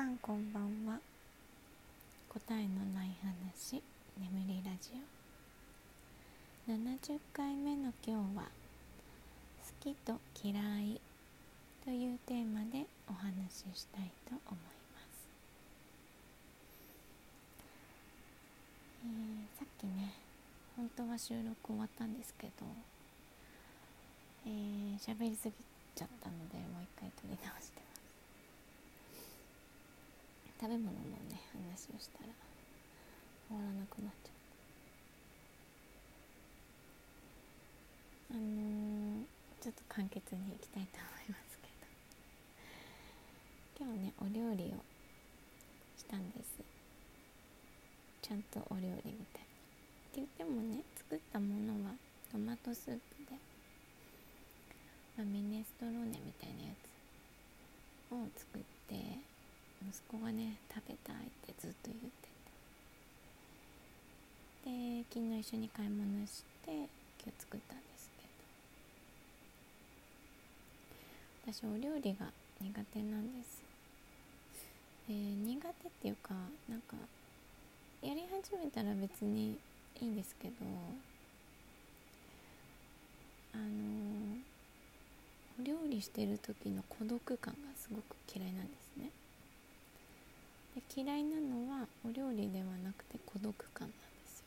さんこんばんは。答えのない話。眠りラジオ。70回目の今日は「好きと嫌い」というテーマでお話ししたいと思います、えー、さっきね本当は収録終わったんですけどえー、喋りすぎちゃったのでもう一回撮り直して食べ物のね話をしたら終わらなくなっちゃったあのー、ちょっと簡潔にいきたいと思いますけど。今日ねお料理をしたんです。ちゃんとお料理みたい。って言ってもね作ったものはトマトスープで、まあ、ミネストローネみたいなやつを作って息子がね食べたいってずっと言ってて。で昨日一緒に買い物して今日作ったんですけど。私お料理が苦手なんですで苦手っていうかなんかやり始めたら別にいいんですけどあのお料理してる時の孤独感がすごく嫌いなんですね。で嫌いなのはお料理ではなくて孤独感なんですよ。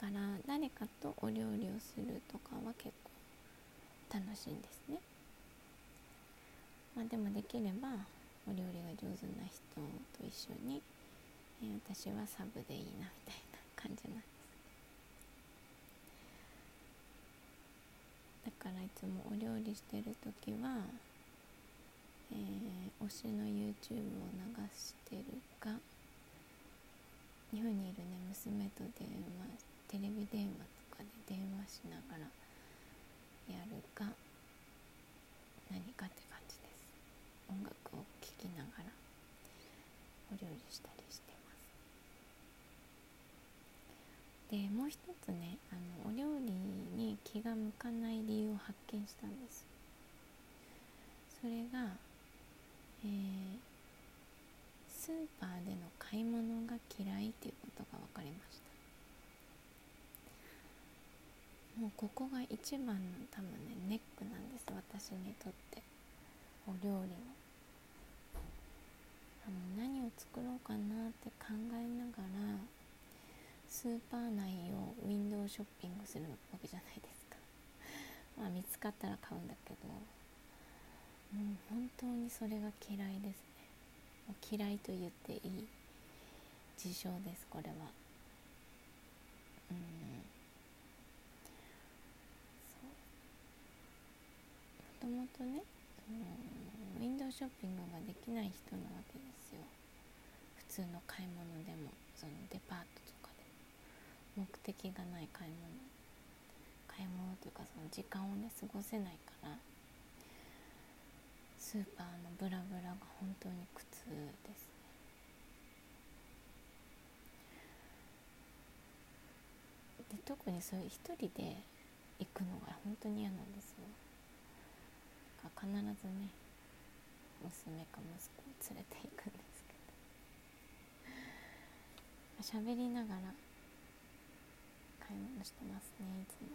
だから誰かとお料理をするとかは結構楽しいんですね。まあでもできればお料理が上手な人と一緒に、えー、私はサブでいいなみたいな感じなんです。だからいつもお料理してる時はえー、推しの YouTube を流してるか日本にいるね娘と電話テレビ電話とかで電話しながらやるか何かって感じです。音楽を聴きながらお料理したりしてます。でもう一つねあのお料理に気が向かない理由を発見したんです。それがえー、スーパーでの買い物が嫌いっていうことが分かりました。もうここが一番の多分ねネックなんです私にとって。お料理の。あの何を作ろうかなって考えながらスーパー内をウィンドウショッピングするわけじゃないですか。まあ見つかったら買うんだけど。もう本当にそれが嫌いです。嫌いと言っていい事象ですこれは。うん。そう。もともとねそのウィンドウショッピングができない人なわけですよ。普通の買い物でもそのデパートとかで。目的がない買い物。買い物というかその時間をね過ごせないから。スーパーのブラブラが本当に苦痛ですね。で特にそういう一人で行くのが本当に嫌なんですよ。必ずね娘か息子を連れて行くんですけど。喋りながら買い物してますねいつも。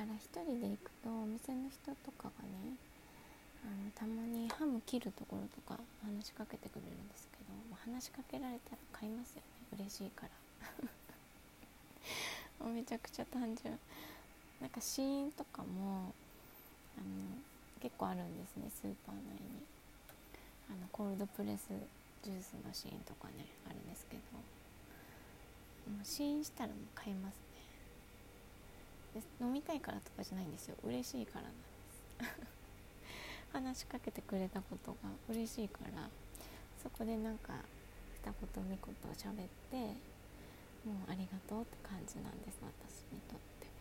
から一人で行くとお店の人とかがねあのたまにハム切るところとか話しかけてくれるんですけど、話しかけられたら買いますよね。嬉しいから。めちゃくちゃ単純。なんかシーンとかもあの結構あるんですねスーパー内に。あのコールドプレスジュースのシーンとかねあるんですけど。もう試飲したらもう買います。飲みたいからとかじゃないんですよ。嬉しいからなんです。話しかけてくれたことが嬉しいからそこでなんか二言三言喋ってもうありがとうって感じなんです私にとっては。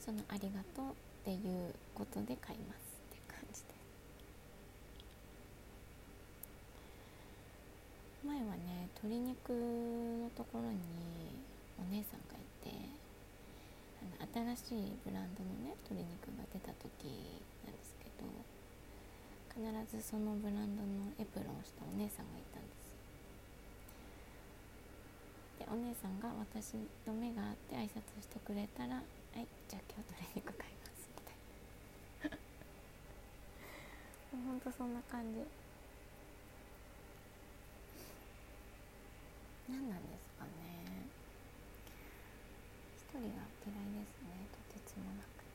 そのありがとうっていうことで買いますって感じで。す前はね鶏肉のところにお姉さんがいて新しいブランドのね鶏肉が出た時なんですけど必ずそのブランドのエプロンをしたお姉さんがいたんです。でお姉さんが私の目があって挨拶してくれたら「はいじゃあ今日鶏肉買います」みたいなほんとそんな感じ。何なんです一人が嫌いですねとてつもなく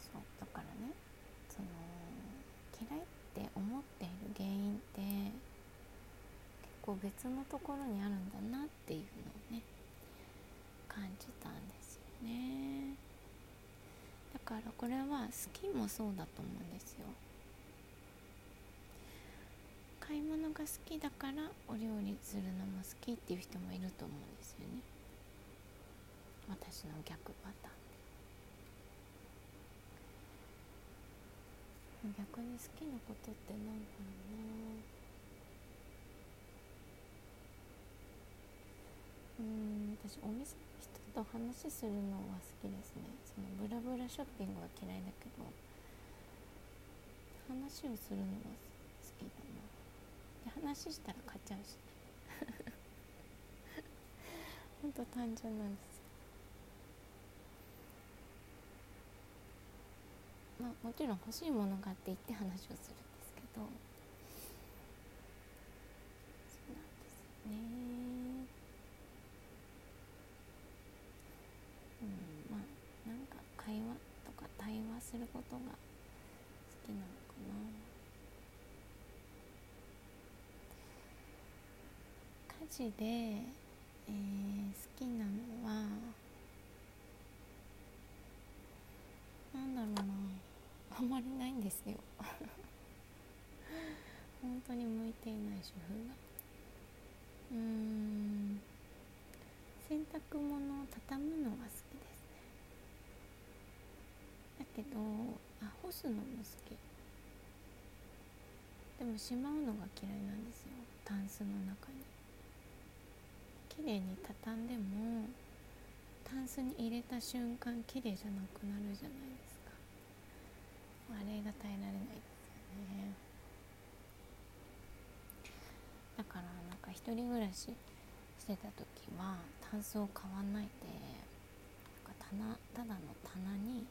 そうだからねその嫌いって思っている原因って結構別のところにあるんだなっていうのをね感じたんですよね。だからこれは好きもそうだと思うんですよ買い物が好きだからお料理するのも好きっていう人もいると思うんですよね。私の逆パターン逆に好きなことって何だろうなうん私お店の人と話するのは好きですね。そのブラブラショッピングは嫌いだけど話をするのは好き。話したら買っちゃうし。ほんと単純なんです。まあもちろん欲しいものがあって言って話をするんですけど。そうなんですよね。うんまあなんか会話とか対話することが好きなのかな家事で、えー、好きなのはなんだろうな。あんまりないんですよ。本当に向いていない主婦がうん。洗濯物を畳むのが好きですね。だけどあ干すのも好き。でもしまうのが嫌いなんですよ。タンスの中に。綺麗に畳んでもタンスに入れた瞬間綺麗じゃなくなるじゃないですか。あれが耐えられないですよね。だからなんか一人暮らししてた時はタンスを買わないでなんか棚ただの棚に、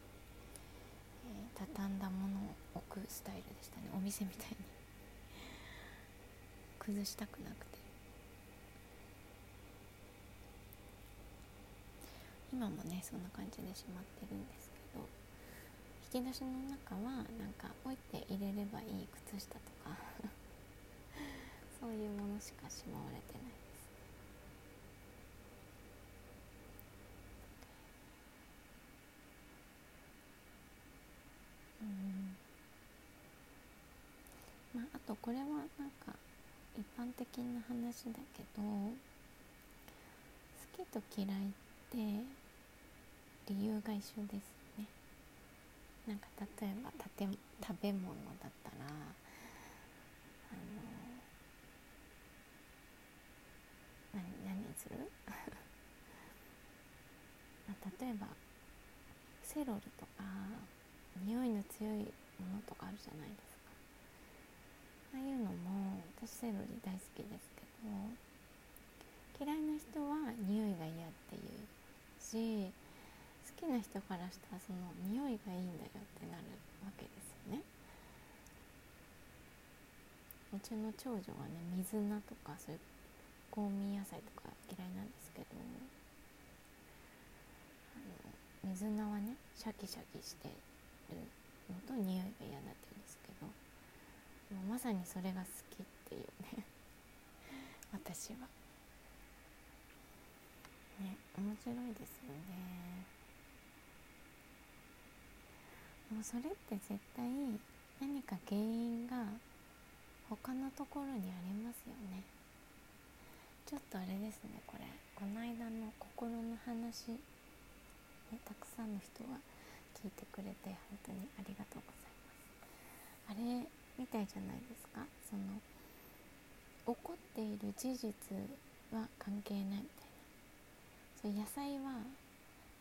えー、畳んだものを置くスタイルでしたね。お店みたいに。崩したくなくて。今もねそんな感じでしまってるんですけど引き出しの中はなんか置いて入れればいい靴下とか そういうものしかしまわれてないです。うん。まあ、あとこれはなんか一般的な話だけど好きと嫌いって理由が一緒ですね。なんか例えば食べ物だったらあの何何する？例えばセロリとか匂いの強いものとかあるじゃないですか。ああいうのも私セロリ大好きですけど嫌いな人は匂いが嫌っていうしきな人からしたらその匂いがいいんだよってなるわけですよね。うちの長女はね水菜とかそういう香味野菜とか嫌いなんですけどあの水菜はねシャキシャキしてるのと匂いが嫌だって言うんですけど。もうまさにそれが好きっていうね。私は。ね面白いですよね。もうそれって絶対何か原因が他のところにありますよね。ちょっとあれですね。これこの間の心の話、ね、たくさんの人が聞いてくれて本当にありがとうございます。あれみたいじゃないですか？その起こっている事実は関係ないみたいな。そう野菜は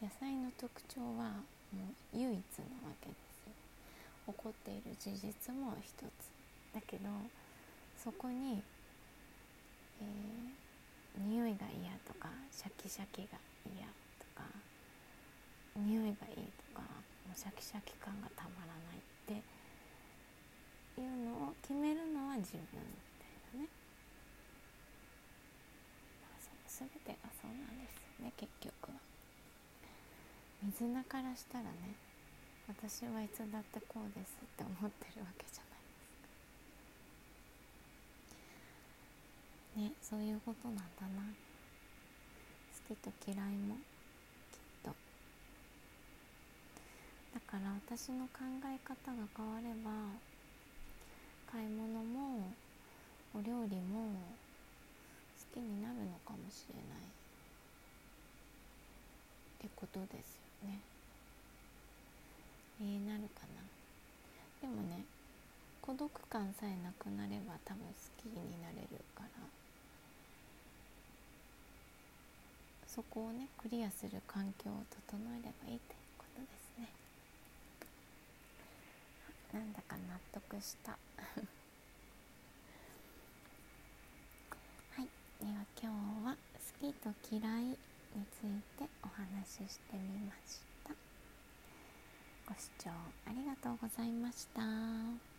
野菜の特徴はもう唯一なわけですよ。起こっている事実も一つ。だけどそこに、えー、匂いが嫌とかシャキシャキが嫌とか匂いがいいとかもうシャキシャキ感がたまらないっていうのを決めるのは自分みたいなね、まあ、その全てがそうなんですよね結局は。水菜からしたらね私はいつだってこうですって思ってるわけじゃないですか。ねそういうことなんだな。好きと嫌いもきっと。だから私の考え方が変われば買い物もお料理も好きになるのかもしれないってことですよ。ね。えー、なるかな。でもね孤独感さえなくなれば多分好きになれるから。そこをねクリアする環境を整えればいいってことですね。なんだか納得した。はい。では今日は好きと嫌い。についてお話ししてみましたご視聴ありがとうございました。